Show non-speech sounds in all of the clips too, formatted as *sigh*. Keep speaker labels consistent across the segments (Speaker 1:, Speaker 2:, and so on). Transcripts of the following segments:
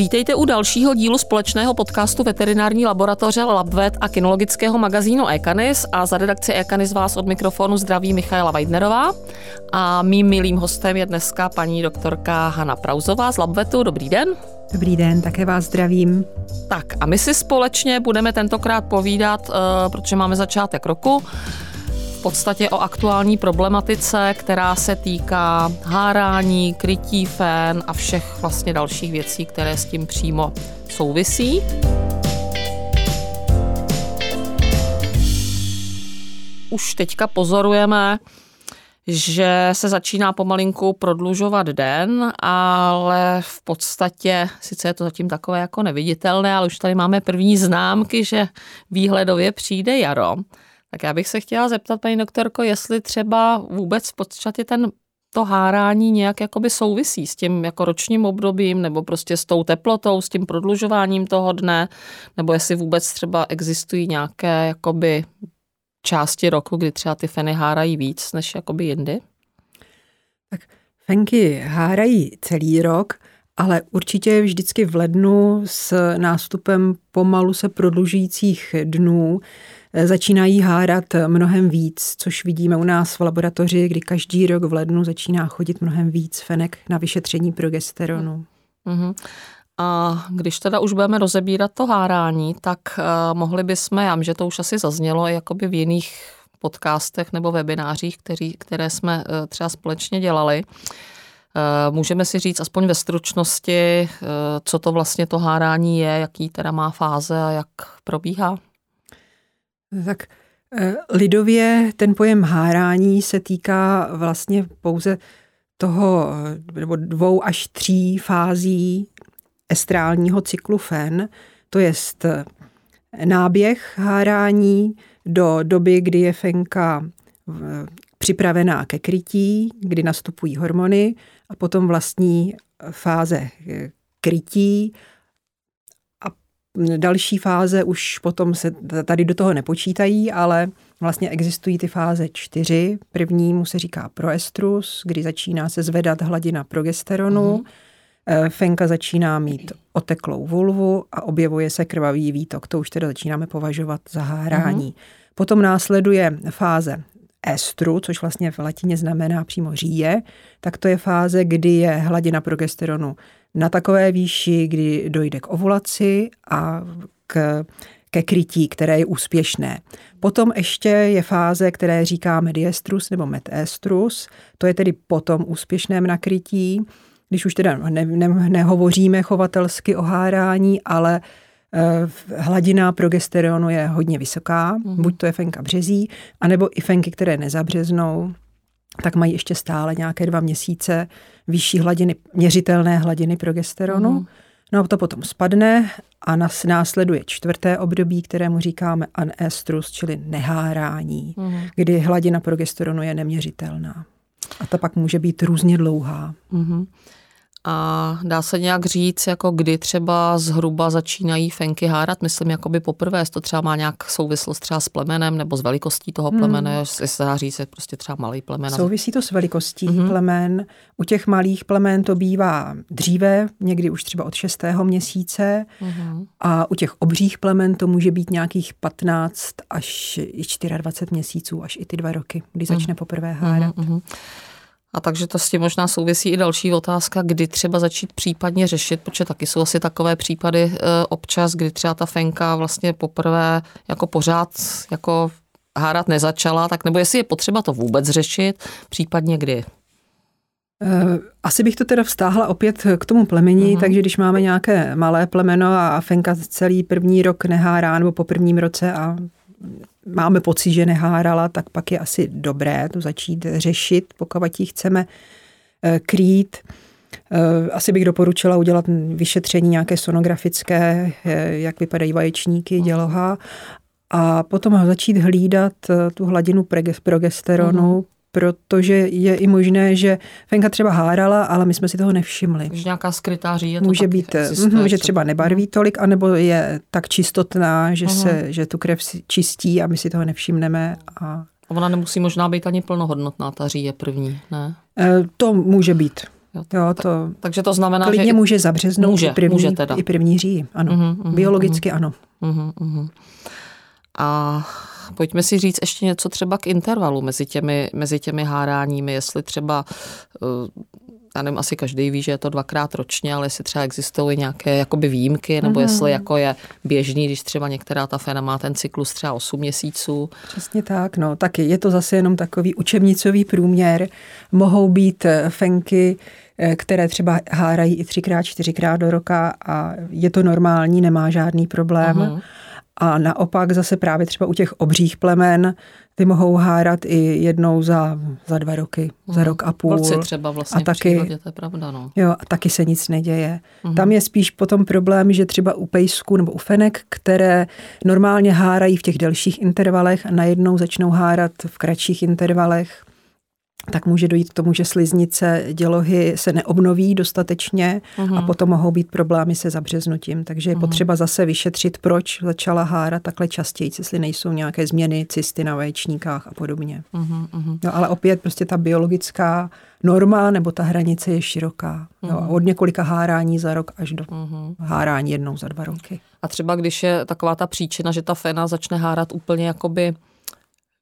Speaker 1: Vítejte u dalšího dílu společného podcastu veterinární laboratoře LabVet a kinologického magazínu Ekanis a za redakci Ekanis vás od mikrofonu zdraví Michaela Weidnerová a mým milým hostem je dneska paní doktorka Hanna Prauzová z LabVetu. Dobrý den.
Speaker 2: Dobrý den, také vás zdravím.
Speaker 1: Tak a my si společně budeme tentokrát povídat, eh, protože máme začátek roku, v podstatě o aktuální problematice, která se týká hárání, krytí fén a všech vlastně dalších věcí, které s tím přímo souvisí. Už teďka pozorujeme, že se začíná pomalinku prodlužovat den, ale v podstatě, sice je to zatím takové jako neviditelné, ale už tady máme první známky, že výhledově přijde jaro. Tak já bych se chtěla zeptat, paní doktorko, jestli třeba vůbec v podstatě ten to hárání nějak jakoby souvisí s tím jako ročním obdobím nebo prostě s tou teplotou, s tím prodlužováním toho dne, nebo jestli vůbec třeba existují nějaké jakoby části roku, kdy třeba ty feny hárají víc než jakoby jindy?
Speaker 2: Tak fenky hárají celý rok, ale určitě vždycky v lednu s nástupem pomalu se prodlužujících dnů začínají hárat mnohem víc, což vidíme u nás v laboratoři, kdy každý rok v lednu začíná chodit mnohem víc fenek na vyšetření progesteronu. Mm-hmm.
Speaker 1: A když teda už budeme rozebírat to hárání, tak uh, mohli bychom, já že to už asi zaznělo jakoby v jiných podcastech nebo webinářích, který, které jsme uh, třeba společně dělali, Můžeme si říct aspoň ve stručnosti, co to vlastně to hárání je, jaký teda má fáze a jak probíhá?
Speaker 2: Tak lidově ten pojem hárání se týká vlastně pouze toho nebo dvou až tří fází estrálního cyklu FEN, to je náběh hárání do doby, kdy je fenka připravená ke krytí, kdy nastupují hormony a potom vlastní fáze krytí další fáze už potom se tady do toho nepočítají, ale vlastně existují ty fáze čtyři. První mu se říká proestrus, kdy začíná se zvedat hladina progesteronu. Mm-hmm Eh, fenka začíná mít oteklou vulvu a objevuje se krvavý výtok. To už teda začínáme považovat za hárání. Uh-huh. Potom následuje fáze estru, což vlastně v latině znamená přímo říje, tak to je fáze, kdy je hladina progesteronu na takové výši, kdy dojde k ovulaci a k, ke krytí, které je úspěšné. Potom ještě je fáze, které říkáme diestrus nebo metestrus, to je tedy potom úspěšném nakrytí, když už teda ne, ne, nehovoříme chovatelsky o hárání, ale eh, hladina progesteronu je hodně vysoká, mm. buď to je fenka březí, anebo i fenky, které nezabřeznou, tak mají ještě stále nějaké dva měsíce vyšší hladiny, měřitelné hladiny progesteronu. Mm. No a to potom spadne a nas, následuje čtvrté období, kterému říkáme anestrus, čili nehárání, mm. kdy hladina progesteronu je neměřitelná. A ta pak může být různě dlouhá. Mm.
Speaker 1: A dá se nějak říct, jako kdy třeba zhruba začínají fenky hárat, myslím, jako by poprvé, jestli to třeba má nějak souvislost třeba s plemenem nebo s velikostí toho plemene, hmm. jestli se dá říct, prostě třeba malý plemen.
Speaker 2: Souvisí to s velikostí hmm. plemen. U těch malých plemen to bývá dříve, někdy už třeba od šestého měsíce hmm. a u těch obřích plemen to může být nějakých 15 až 24 měsíců, až i ty dva roky, kdy mhm. začne hmm. poprvé hárat. Hmm.
Speaker 1: A takže to s tím možná souvisí i další otázka, kdy třeba začít případně řešit, protože taky jsou asi takové případy e, občas, kdy třeba ta fenka vlastně poprvé jako pořád jako hárat nezačala, tak nebo jestli je potřeba to vůbec řešit, případně kdy? E,
Speaker 2: asi bych to teda vztáhla opět k tomu plemení, uh-huh. takže když máme nějaké malé plemeno a fenka celý první rok nehárá, nebo po prvním roce a máme pocit, že nehárala, tak pak je asi dobré to začít řešit, pokud ji chceme eh, krýt. Eh, asi bych doporučila udělat vyšetření nějaké sonografické, eh, jak vypadají vaječníky, mhm. děloha a potom začít hlídat tu hladinu progesteronu, uh-huh protože je i možné, že Fenka třeba hárala, ale my jsme si toho nevšimli.
Speaker 1: Že nějaká skrytá říje
Speaker 2: to Může být, existuje, že třeba nebarví tolik, anebo je tak čistotná, že, uh-huh. se, že tu krev čistí a my si toho nevšimneme. A...
Speaker 1: Ona nemusí možná být ani plnohodnotná, ta říje první, ne?
Speaker 2: E, to může být. Jo, jo to,
Speaker 1: takže to znamená,
Speaker 2: klidně
Speaker 1: že
Speaker 2: může zabřeznout
Speaker 1: může,
Speaker 2: i první,
Speaker 1: může teda.
Speaker 2: i první říji. Ano, uh-huh, uh-huh, biologicky uh-huh. ano. Uh-huh, uh-huh.
Speaker 1: A pojďme si říct ještě něco třeba k intervalu mezi těmi, mezi těmi háráními, jestli třeba uh, já nevím, asi každý ví, že je to dvakrát ročně, ale jestli třeba existují nějaké jakoby výjimky, nebo mm-hmm. jestli jako je běžný, když třeba některá ta fena má ten cyklus třeba 8 měsíců.
Speaker 2: Přesně tak, no taky je to zase jenom takový učebnicový průměr. Mohou být eh, fenky, eh, které třeba hárají i třikrát, čtyřikrát do roka a je to normální, nemá žádný problém. Mm-hmm. A naopak zase právě třeba u těch obřích plemen ty mohou hárat i jednou za, za dva roky, mm. za rok a půl.
Speaker 1: Vlci třeba vlastně a taky, přírodě, to je pravda, no.
Speaker 2: Jo, a taky se nic neděje. Mm. Tam je spíš potom problém, že třeba u pejsku nebo u fenek, které normálně hárají v těch delších intervalech a najednou začnou hárat v kratších intervalech, tak může dojít k tomu, že sliznice dělohy se neobnoví dostatečně uh-huh. a mhm. potom mohou být problémy se zabřeznutím. Takže je uh-huh. potřeba zase vyšetřit, proč začala hára takhle častěji, jestli nejsou nějaké změny cysty na vaječníkách a podobně. Uh-huh. No, ale opět prostě ta biologická norma nebo ta hranice je široká. Uh-huh. Jo, od několika hárání za rok až do uh-huh. hárání jednou za dva roky.
Speaker 1: A třeba když je taková ta příčina, že ta fena začne hárat úplně jakoby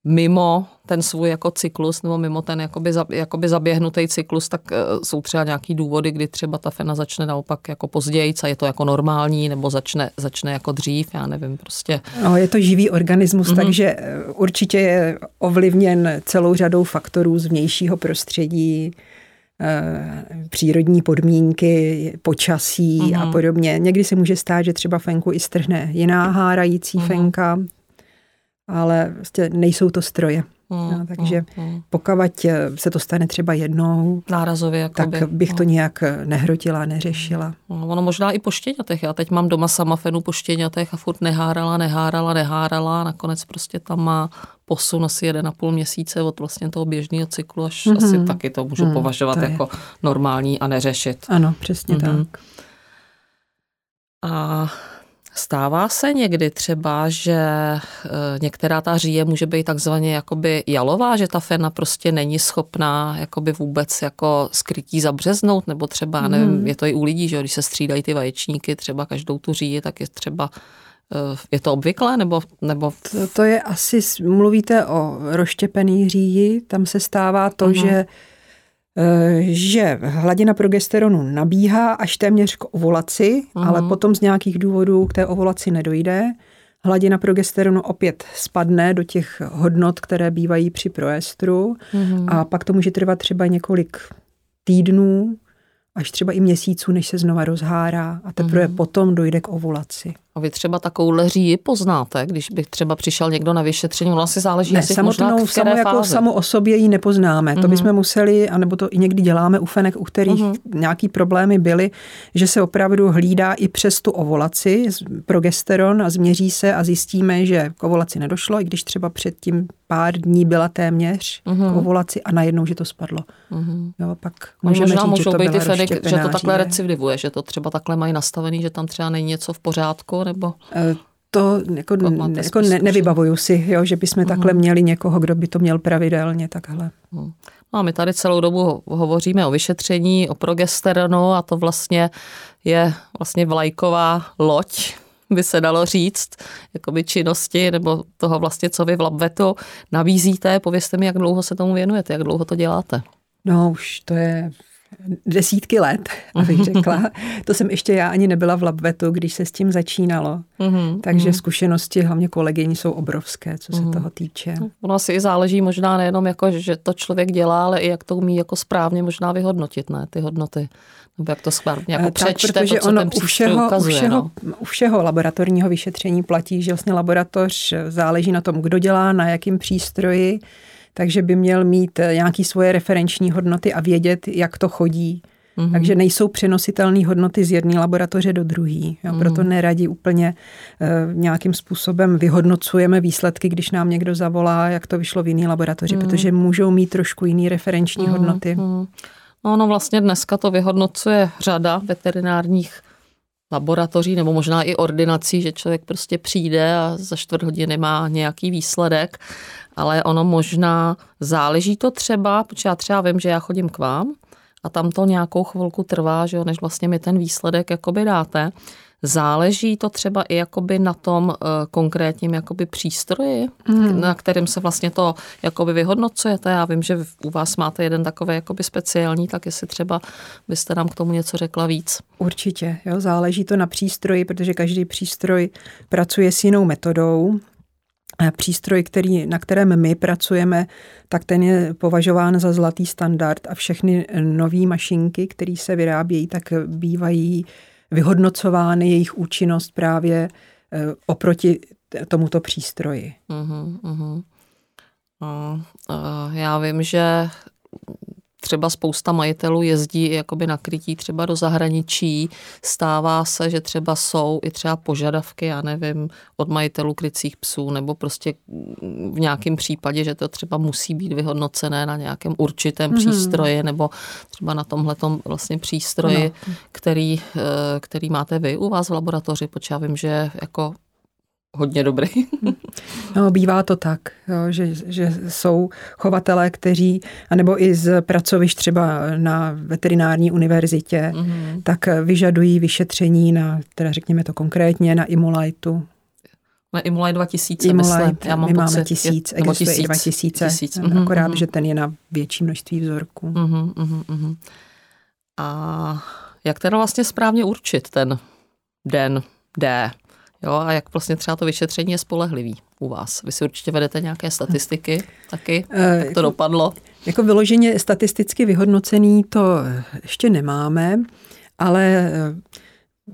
Speaker 1: mimo ten svůj jako cyklus nebo mimo ten jakoby, jakoby zaběhnutý cyklus, tak uh, jsou třeba nějaký důvody, kdy třeba ta fena začne naopak jako později, a je to jako normální, nebo začne, začne jako dřív, já nevím, prostě.
Speaker 2: No, je to živý organismus, mm-hmm. takže eh, určitě je ovlivněn celou řadou faktorů z vnějšího prostředí, eh, přírodní podmínky, počasí mm-hmm. a mhm. podobně. Někdy se může stát, že třeba fenku i strhne jiná hárající mm-hmm. fenka, ale vlastně nejsou to stroje. Hmm, no, takže hmm, hmm. pokud se to stane třeba jednou,
Speaker 1: Nárazově,
Speaker 2: jakoby. tak bych to hmm. nějak nehrotila, neřešila.
Speaker 1: Hmm, ono možná i po štěňatech. Já teď mám doma sama fenu po štěňatech a furt nehárala, nehárala, nehárala. Nakonec prostě tam má posun asi jeden a půl měsíce od vlastně toho běžného cyklu, až hmm. asi taky to můžu hmm, považovat to jako normální a neřešit.
Speaker 2: Ano, přesně hmm. tak.
Speaker 1: A Stává se někdy třeba, že e, některá ta říje může být takzvaně jakoby jalová, že ta fena prostě není schopná jakoby vůbec jako skrytí zabřeznout, nebo třeba, nevím, hmm. je to i u lidí, že když se střídají ty vaječníky, třeba každou tu říji, tak je třeba e, je to obvyklé, nebo... nebo...
Speaker 2: To, to je asi, mluvíte o roštěpený říji, tam se stává to, uh-huh. že Eh, že hladina progesteronu nabíhá až téměř k ovulaci, uh-huh. ale potom z nějakých důvodů k té ovulaci nedojde. Hladina progesteronu opět spadne do těch hodnot, které bývají při proestru uh-huh. a pak to může trvat třeba několik týdnů, až třeba i měsíců, než se znova rozhárá a teprve mm. potom dojde k ovulaci.
Speaker 1: A vy třeba takovou leří poznáte, když by třeba přišel někdo na vyšetření, ono asi záleží
Speaker 2: ne, samotnou,
Speaker 1: možná
Speaker 2: samo jako samo o sobě ji nepoznáme. Mm. To bychom museli, anebo to i někdy děláme u fenek, u kterých mm. nějaký problémy byly, že se opravdu hlídá i přes tu ovulaci progesteron a změří se a zjistíme, že k ovulaci nedošlo, i když třeba předtím pár dní byla téměř mm. k ovulaci a najednou, že to spadlo. Mm. Jo, pak můžeme
Speaker 1: možná
Speaker 2: říct,
Speaker 1: můžou
Speaker 2: že to
Speaker 1: být ty fenek, že to takhle recidivuje, že to třeba takhle mají nastavený, že tam třeba není něco v pořádku, nebo...
Speaker 2: E, to jako, jako ne, nevybavuju si, jo, že bychom uh-huh. takhle měli někoho, kdo by to měl pravidelně takhle. Uh-huh.
Speaker 1: No a my tady celou dobu hovoříme o vyšetření, o progesteronu a to vlastně je vlastně vlajková loď, by se dalo říct, jakoby činnosti nebo toho vlastně, co vy v Labvetu nabízíte. Povězte mi, jak dlouho se tomu věnujete, jak dlouho to děláte.
Speaker 2: No už to je desítky let, abych řekla. To jsem ještě já ani nebyla v Labvetu, když se s tím začínalo. Mm-hmm. Takže zkušenosti hlavně kolegyní jsou obrovské, co se mm-hmm. toho týče.
Speaker 1: Ono asi i záleží možná nejenom jako, že to člověk dělá, ale i jak to umí jako správně možná vyhodnotit, ne, ty hodnoty. Nebo jak to správně jako eh, tak, přečte protože to, co ono ten u všeho, ukazuje, u, všeho,
Speaker 2: no. u všeho laboratorního vyšetření platí, že vlastně laboratoř záleží na tom, kdo dělá, na jakým přístroji, takže by měl mít eh, nějaké svoje referenční hodnoty a vědět, jak to chodí. Mm-hmm. Takže nejsou přenositelné hodnoty z jedné laboratoře do druhé. Mm-hmm. Proto neradí úplně uh, nějakým způsobem vyhodnocujeme výsledky, když nám někdo zavolá, jak to vyšlo v jiné laboratoři, mm-hmm. protože můžou mít trošku jiný referenční mm-hmm. hodnoty.
Speaker 1: No, no vlastně dneska to vyhodnocuje řada veterinárních laboratoří nebo možná i ordinací, že člověk prostě přijde a za čtvrt hodiny má nějaký výsledek, ale ono možná záleží to třeba, protože já třeba vím, že já chodím k vám a tam to nějakou chvilku trvá, že jo, než vlastně mi ten výsledek jakoby dáte. Záleží to třeba i jakoby na tom uh, konkrétním jakoby přístroji, mm. na kterém se vlastně to jakoby vyhodnocujete. Já vím, že u vás máte jeden takový jakoby speciální, tak jestli třeba byste nám k tomu něco řekla víc.
Speaker 2: Určitě, jo, záleží to na přístroji, protože každý přístroj pracuje s jinou metodou. Přístroj, který, na kterém my pracujeme, tak ten je považován za zlatý standard a všechny nové mašinky, které se vyrábějí, tak bývají vyhodnocovány jejich účinnost právě eh, oproti tomuto přístroji. Uh-huh, uh-huh.
Speaker 1: Uh, uh, já vím, že třeba spousta majitelů jezdí jakoby na krytí třeba do zahraničí. Stává se, že třeba jsou i třeba požadavky, já nevím, od majitelů krycích psů, nebo prostě v nějakém případě, že to třeba musí být vyhodnocené na nějakém určitém mm-hmm. přístroji, nebo třeba na tomhle vlastně přístroji, no. který, eh, který máte vy u vás v laboratoři, protože já vím, že jako hodně dobrý. *laughs*
Speaker 2: no, bývá to tak, jo, že, že jsou chovatelé, kteří, anebo i z pracovišť třeba na veterinární univerzitě, mm-hmm. tak vyžadují vyšetření na, teda řekněme to konkrétně, na Imulajtu.
Speaker 1: Na Imulaj 2000, Imulite, myslím.
Speaker 2: Já mám my máme tisíc, je, existuje tisíc, i 2000, tisíc. Mm-hmm, akorát, mm-hmm. že ten je na větší množství vzorků. Mm-hmm, mm-hmm.
Speaker 1: A jak teda vlastně správně určit ten den D? Jo, a jak vlastně třeba to vyšetření je spolehlivý u vás? Vy si určitě vedete nějaké statistiky taky, eh, jak to jako, dopadlo?
Speaker 2: Jako vyloženě statisticky vyhodnocený to ještě nemáme, ale eh,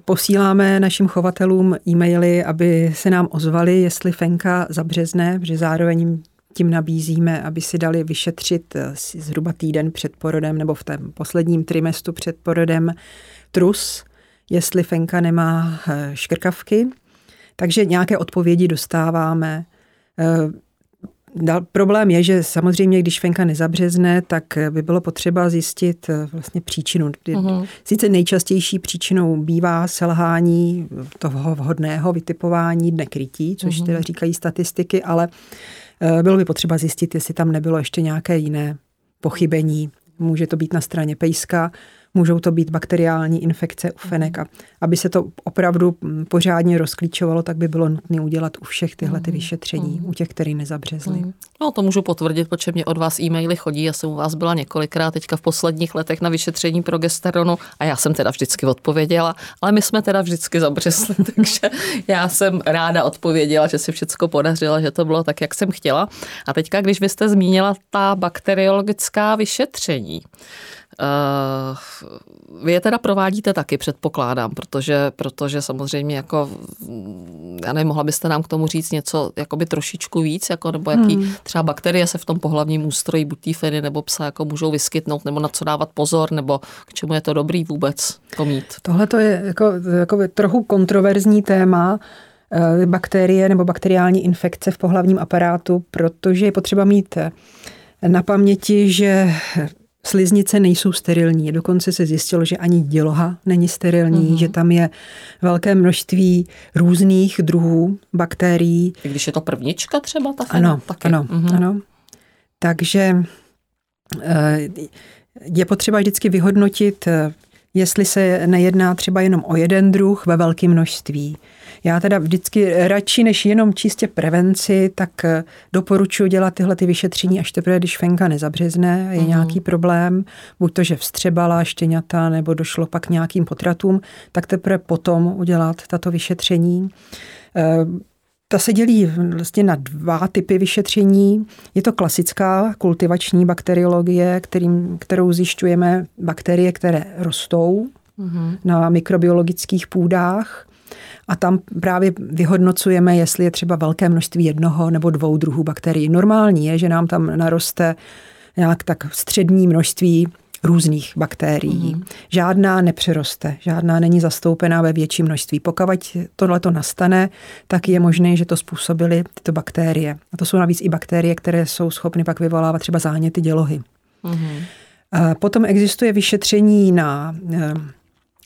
Speaker 2: posíláme našim chovatelům e-maily, aby se nám ozvali, jestli fenka zabřezne, že zároveň tím nabízíme, aby si dali vyšetřit eh, zhruba týden před porodem nebo v tom posledním trimestru před porodem trus, jestli fenka nemá škrkavky takže nějaké odpovědi dostáváme. Eh, problém je, že samozřejmě, když fenka nezabřezne, tak by bylo potřeba zjistit eh, vlastně příčinu. Uh-huh. Sice nejčastější příčinou bývá selhání toho vhodného vytipování dne krytí, což uh-huh. teda říkají statistiky, ale eh, bylo by potřeba zjistit, jestli tam nebylo ještě nějaké jiné pochybení. Může to být na straně pejska, Můžou to být bakteriální infekce u fenek a aby se to opravdu pořádně rozklíčovalo, tak by bylo nutné udělat u všech tyhle ty vyšetření, u těch, který nezabřezli.
Speaker 1: No to můžu potvrdit, protože mě od vás e-maily chodí, já jsem u vás byla několikrát teďka v posledních letech na vyšetření progesteronu a já jsem teda vždycky odpověděla, ale my jsme teda vždycky zabřezli, *laughs* takže já jsem ráda odpověděla, že si všechno podařila, že to bylo tak, jak jsem chtěla. A teďka, když vy jste zmínila ta bakteriologická vyšetření, vy je teda provádíte taky, předpokládám, protože, protože samozřejmě jako, já nevím, mohla byste nám k tomu říct něco jakoby trošičku víc, jako, nebo jaký hmm. třeba bakterie se v tom pohlavním ústroji buď feny nebo psa jako můžou vyskytnout, nebo na co dávat pozor, nebo k čemu je to dobrý vůbec to mít.
Speaker 2: Tohle to je jako, jako trochu kontroverzní téma, eh, bakterie nebo bakteriální infekce v pohlavním aparátu, protože je potřeba mít na paměti, že Sliznice nejsou sterilní, dokonce se zjistilo, že ani děloha není sterilní, mm-hmm. že tam je velké množství různých druhů bakterií.
Speaker 1: I když je to prvnička třeba ta
Speaker 2: Ano, taky. ano, mm-hmm. ano. Takže eh, je potřeba vždycky vyhodnotit, eh, jestli se nejedná třeba jenom o jeden druh ve velkém množství. Já teda vždycky radši, než jenom čistě prevenci, tak eh, doporučuji dělat tyhle ty vyšetření až teprve, když fenka nezabřezne, je mm. nějaký problém, buď to, že vstřebala štěňata, nebo došlo pak k nějakým potratům, tak teprve potom udělat tato vyšetření. Eh, ta se dělí vlastně na dva typy vyšetření. Je to klasická kultivační bakteriologie, kterým, kterou zjišťujeme bakterie, které rostou mm-hmm. na mikrobiologických půdách. A tam právě vyhodnocujeme, jestli je třeba velké množství jednoho nebo dvou druhů bakterií. Normální je, že nám tam naroste nějak tak střední množství různých bakterií. Mm. Žádná nepřeroste, žádná není zastoupená ve větší množství. Pokud tohle to nastane, tak je možné, že to způsobily tyto bakterie. A to jsou navíc i bakterie, které jsou schopny pak vyvolávat třeba záněty dělohy. Mm. Potom existuje vyšetření na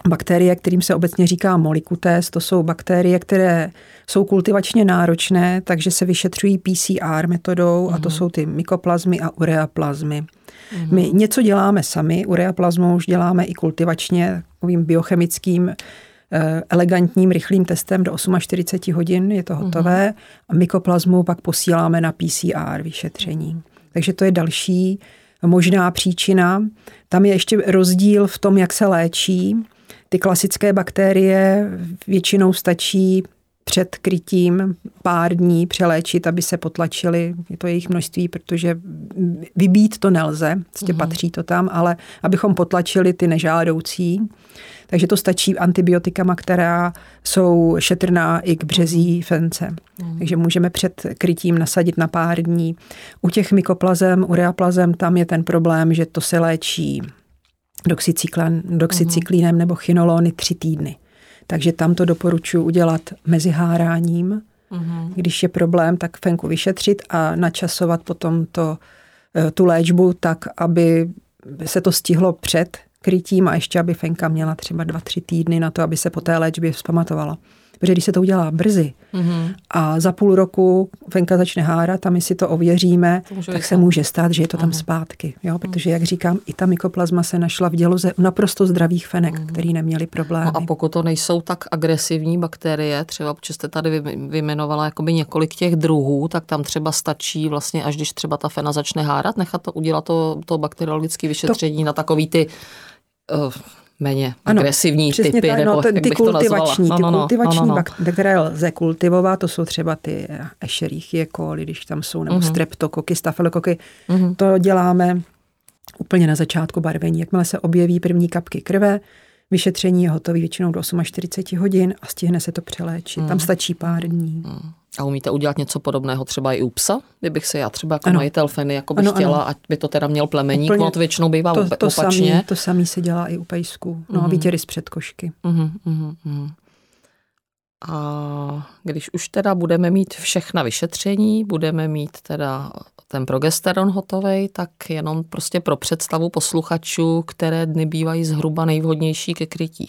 Speaker 2: bakterie, kterým se obecně říká molikutes. To jsou bakterie, které jsou kultivačně náročné, takže se vyšetřují PCR metodou a to jsou ty mykoplazmy a ureaplazmy. Mm-hmm. My něco děláme sami, ureaplazmu už děláme i kultivačně, takovým biochemickým eh, elegantním, rychlým testem do 48 hodin je to hotové a mykoplazmu pak posíláme na PCR vyšetření. Takže to je další možná příčina. Tam je ještě rozdíl v tom, jak se léčí. Ty klasické bakterie většinou stačí před krytím pár dní přeléčit, aby se potlačili. Je to jejich množství, protože vybít to nelze, prostě mm patří to tam, ale abychom potlačili ty nežádoucí. Takže to stačí antibiotikama, která jsou šetrná i k březí fence. Mm. Takže můžeme před krytím nasadit na pár dní. U těch mykoplazem, ureaplazem, tam je ten problém, že to se léčí doxycyklínem mm. nebo chinolony tři týdny. Takže tam to doporučuji udělat mezi háráním. Mm-hmm. Když je problém, tak fenku vyšetřit a načasovat potom to, eh, tu léčbu tak, aby se to stihlo před krytím a ještě, aby fenka měla třeba dva, tři týdny na to, aby se po té léčbě vzpamatovala protože když se to udělá brzy mm-hmm. a za půl roku venka začne hárat a my si to ověříme, to tak se může stát, že je to tam mm-hmm. zpátky. Jo? Protože, jak říkám, i ta mykoplazma se našla v děloze naprosto zdravých fenek, mm-hmm. který neměli problémy.
Speaker 1: No a pokud to nejsou tak agresivní bakterie, třeba protože jste tady vyjmenovala jakoby několik těch druhů, tak tam třeba stačí vlastně, až když třeba ta fena začne hárat, nechat to udělat to, to bakteriologické vyšetření to... na takový ty uh, méně ano, agresivní typy, tak,
Speaker 2: nebo no, ten, ty kultivační, ty no, no, kultivační, no, no, no. které lze kultivovat, to jsou třeba ty Escherichie coli, když tam jsou, nebo uh-huh. streptokoky, stafilokoky. Uh-huh. To děláme úplně na začátku barvení. Jakmile se objeví první kapky krve, vyšetření je hotové většinou do 48 hodin a stihne se to přeléčit. Uh-huh. Tam stačí pár dní. Uh-huh.
Speaker 1: A umíte udělat něco podobného třeba i u psa? Kdybych se já třeba jako ano. majitel feny jako bych ano, chtěla, ano. ať by to teda měl plemeník, Úplně, to většinou bývá to, to opačně.
Speaker 2: Samý, to samý se dělá i u pejsků. No a výtěry z předkošky. Uh-huh, uh-huh.
Speaker 1: A když už teda budeme mít všechna vyšetření, budeme mít teda ten progesteron hotový, tak jenom prostě pro představu posluchačů, které dny bývají zhruba nejvhodnější ke krytí.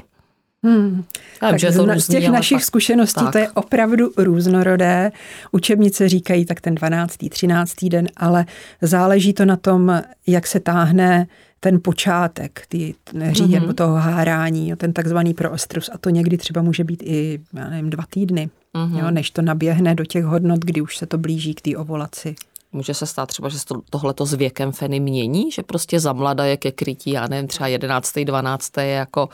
Speaker 2: Hmm. tak že to různý, z těch našich tak, zkušeností tak. to je opravdu různorodé. Učebnice říkají tak ten 12. 13. den, ale záleží to na tom, jak se táhne ten počátek, ty říjen mm-hmm. toho hárání, ten takzvaný proostrus a to někdy třeba může být i, já nevím, dva týdny, mm-hmm. jo, než to naběhne do těch hodnot, kdy už se to blíží k té ovulaci.
Speaker 1: Může se stát třeba, že se to, tohleto s věkem feny mění, že prostě za mlada, je krytí, já nevím, třeba 11. 12. je jako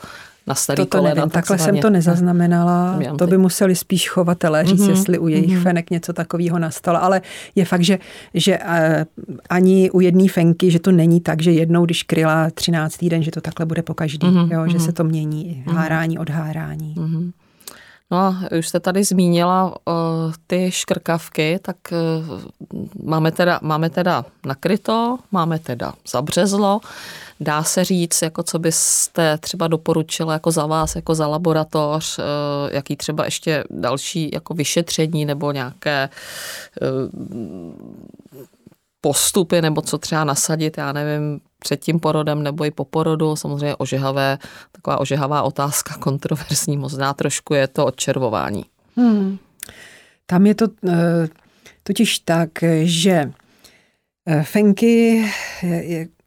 Speaker 1: na starý
Speaker 2: Toto kolena. Nevím, takhle jsem to nezaznamenala. To by museli spíš chovatelé říct, mm-hmm. jestli u jejich mm-hmm. fenek něco takového nastalo. Ale je fakt, že, že uh, ani u jedné fenky, že to není tak, že jednou, když kryla 13. den, že to takhle bude po každý. Mm-hmm. Jo, že mm-hmm. se to mění. Mhm. Hárání od hárání. Mm-hmm.
Speaker 1: No a už jste tady zmínila uh, ty škrkavky, tak uh, máme, teda, máme teda nakryto, máme teda zabřezlo. Dá se říct, jako co byste třeba doporučila jako za vás, jako za laboratoř, uh, jaký třeba ještě další jako vyšetření nebo nějaké uh, postupy, nebo co třeba nasadit, já nevím, před tím porodem nebo i po porodu. Samozřejmě ožehavé, taková ožehavá otázka, *laughs* kontroverzní možná trošku je to odčervování. Hmm.
Speaker 2: Tam je to eh, totiž tak, že eh, fenky,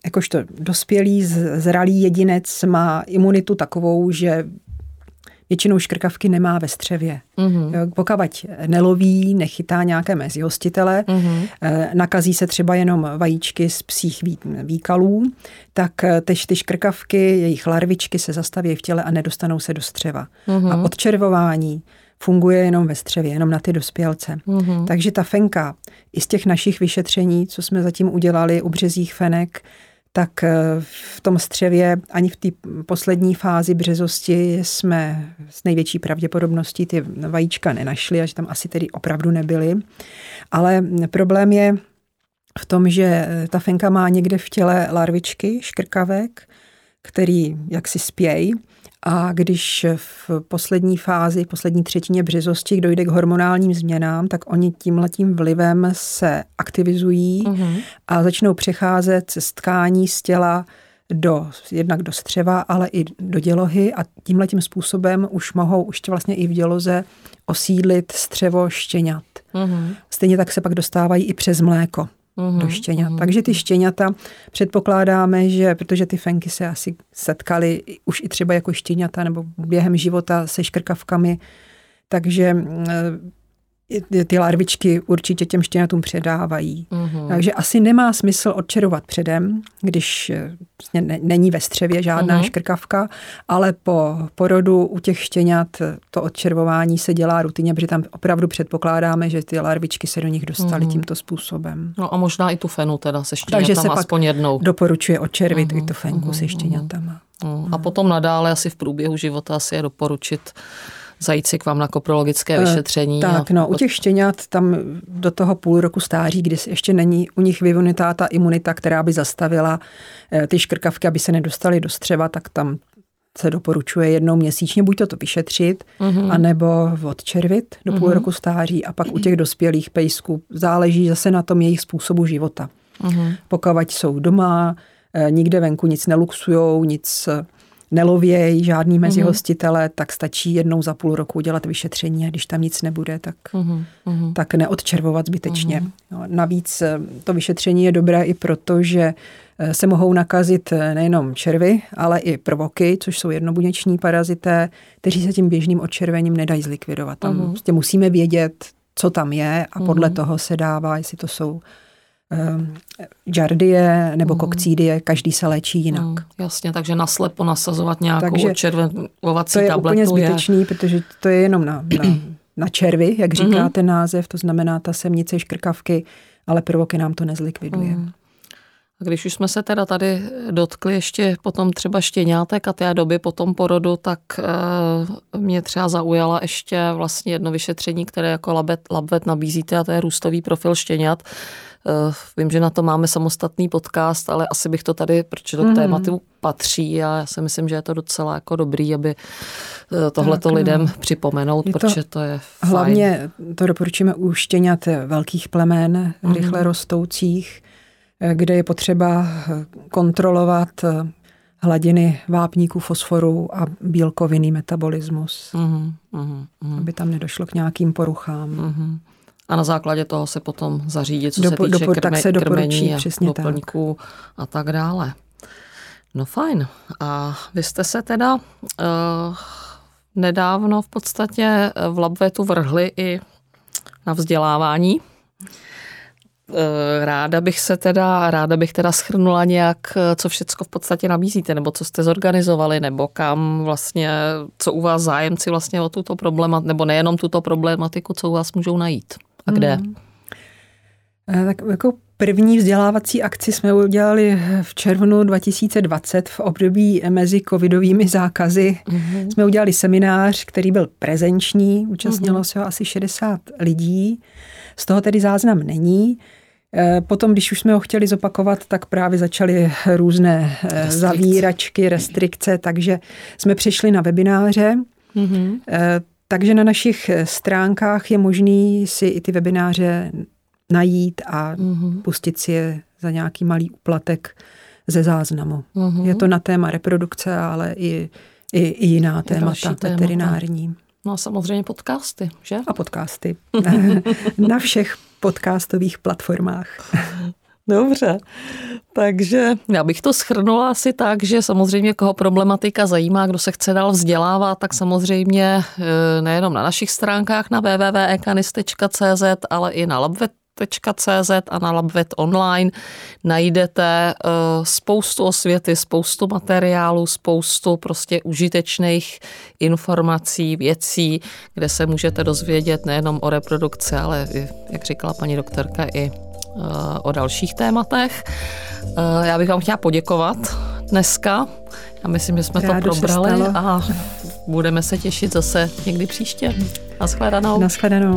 Speaker 2: jakožto dospělý, zralý jedinec má imunitu takovou, že většinou škrkavky nemá ve střevě. Mm-hmm. Pokud neloví, nechytá nějaké mezihostitele, mm-hmm. nakazí se třeba jenom vajíčky z psích výkalů, tak eh, tež ty škrkavky, jejich larvičky se zastaví v těle a nedostanou se do střeva. Mm-hmm. A odčervování funguje jenom ve střevě, jenom na ty dospělce. Mm-hmm. Takže ta fenka i z těch našich vyšetření, co jsme zatím udělali u březích fenek, tak eh, v tom střevě ani v té poslední fázi březosti jsme s největší pravděpodobností ty vajíčka nenašli a že tam asi tedy opravdu nebyly. Ale problém je v tom, že ta fenka má někde v těle larvičky, škrkavek, který jaksi spějí a když v poslední fázi, poslední třetině březosti dojde k hormonálním změnám, tak oni tímhletím vlivem se aktivizují uh-huh. a začnou přecházet z tkání z těla do, jednak do střeva, ale i do dělohy a tímhle tím způsobem už mohou už vlastně i v děloze osídlit střevo štěňat. Mm-hmm. Stejně tak se pak dostávají i přes mléko mm-hmm. do štěňat. Mm-hmm. Takže ty štěňata předpokládáme, že protože ty fenky se asi setkaly už i třeba jako štěňata nebo během života se škrkavkami, takže ty larvičky určitě těm štěňatům předávají. Mm-hmm. Takže asi nemá smysl odčerovat předem, když eh, vlastně ne, není ve střevě žádná mm-hmm. škrkavka, ale po porodu u těch štěňat to odčervování se dělá rutině, protože tam opravdu předpokládáme, že ty larvičky se do nich dostaly mm-hmm. tímto způsobem.
Speaker 1: No a možná i tu fenu teda se štěňatama Takže se aspoň jednou.
Speaker 2: doporučuje odčervit mm-hmm. i tu fenku mm-hmm. se štěňatama.
Speaker 1: Mm-hmm. A potom nadále asi v průběhu života asi je doporučit zajít si k vám na koprologické eh, vyšetření.
Speaker 2: Tak, no, u těch štěňat tam do toho půl roku stáří, kdy ještě není u nich vyvinutá ta imunita, která by zastavila eh, ty škrkavky, aby se nedostaly do střeva, tak tam se doporučuje jednou měsíčně buď to vyšetřit, uh-huh. anebo odčervit do půl uh-huh. roku stáří a pak u těch dospělých pejsků záleží zase na tom jejich způsobu života. Uh-huh. Pokud jsou doma, eh, nikde venku nic neluxujou, nic nelovějí žádný mhm. mezi hostitele, tak stačí jednou za půl roku udělat vyšetření a když tam nic nebude, tak, uh-huh. tak neodčervovat zbytečně. Uh-huh. No, navíc eh, to vyšetření je dobré i proto, že eh, se mohou nakazit eh, nejenom červy, ale i prvoky, což jsou jednobuněční parazité, kteří se tím běžným odčervením nedají zlikvidovat. Tam uh-huh. prostě musíme vědět, co tam je a podle uh-huh. toho se dává, jestli to jsou jardie nebo mm. kokcídie, každý se léčí jinak. Mm,
Speaker 1: jasně, takže naslepo nasazovat nějakou takže červenovací
Speaker 2: to je
Speaker 1: tabletu
Speaker 2: úplně zbytečný, je... protože to je jenom na, na, na červy, jak říká mm-hmm. ten název, to znamená ta semnice škrkavky, ale prvoky nám to nezlikviduje. Mm.
Speaker 1: A když už jsme se teda tady dotkli ještě potom třeba štěňátek a té doby po tom porodu, tak e, mě třeba zaujala ještě vlastně jedno vyšetření, které jako labet, labvet nabízíte a to je růstový profil štěňat. Eh, vím, že na to máme samostatný podcast, ale asi bych to tady, protože to k mhm. tématu patří a já si myslím, že je to docela jako dobrý, aby eh, tohleto lidem no. připomenout, je protože to, to je
Speaker 2: fajn. Hlavně to doporučíme u štěňat velkých plemen, mm. rychle rostoucích, eh, kde je potřeba kontrolovat hladiny vápníků, fosforu a bílkovinný metabolismus, mm, mm, mm. aby tam nedošlo k nějakým poruchám. Mm
Speaker 1: a na základě toho se potom zařídit, co Dopo, se týče dopo, krme, tak se krmení a doplňků tak. a tak dále. No fajn. A vy jste se teda uh, nedávno v podstatě v Labvetu vrhli i na vzdělávání. Eh, ráda bych se teda, ráda bych teda schrnula nějak, co všecko v podstatě nabízíte, nebo co jste zorganizovali, nebo kam vlastně, co u vás zájemci vlastně o tuto problematiku, nebo nejenom tuto problematiku, co u vás můžou najít a kde? Hmm.
Speaker 2: Tak jako první vzdělávací akci jsme udělali v červnu 2020 v období mezi covidovými zákazy. Mm-hmm. Jsme udělali seminář, který byl prezenční, účastnilo mm-hmm. se ho asi 60 lidí. Z toho tedy záznam není. Eh, potom, když už jsme ho chtěli zopakovat, tak právě začaly různé restrikce. zavíračky, restrikce, takže jsme přišli na webináře. Mm-hmm. Takže na našich eh, stránkách je možný si i ty webináře najít a mm-hmm. pustit si je za nějaký malý uplatek ze záznamu. Mm-hmm. Je to na téma reprodukce, ale i, i, i jiná témata veterinární.
Speaker 1: No a samozřejmě podcasty, že?
Speaker 2: A podcasty. *laughs* *laughs* na všech podcastových platformách. *laughs*
Speaker 1: Dobře, takže já bych to schrnula asi tak, že samozřejmě koho problematika zajímá, kdo se chce dál vzdělávat, tak samozřejmě eh, nejenom na našich stránkách na www.ekanis.cz, ale i na labvet CZ a na Labvet online najdete eh, spoustu osvěty, spoustu materiálu, spoustu prostě užitečných informací, věcí, kde se můžete dozvědět nejenom o reprodukci, ale i, jak říkala paní doktorka, i o dalších tématech. Eh, já bych vám chtěla poděkovat dneska. Já myslím, že jsme Rádu to probrali a budeme se těšit zase někdy příště. Naschledanou.
Speaker 2: Naschledanou.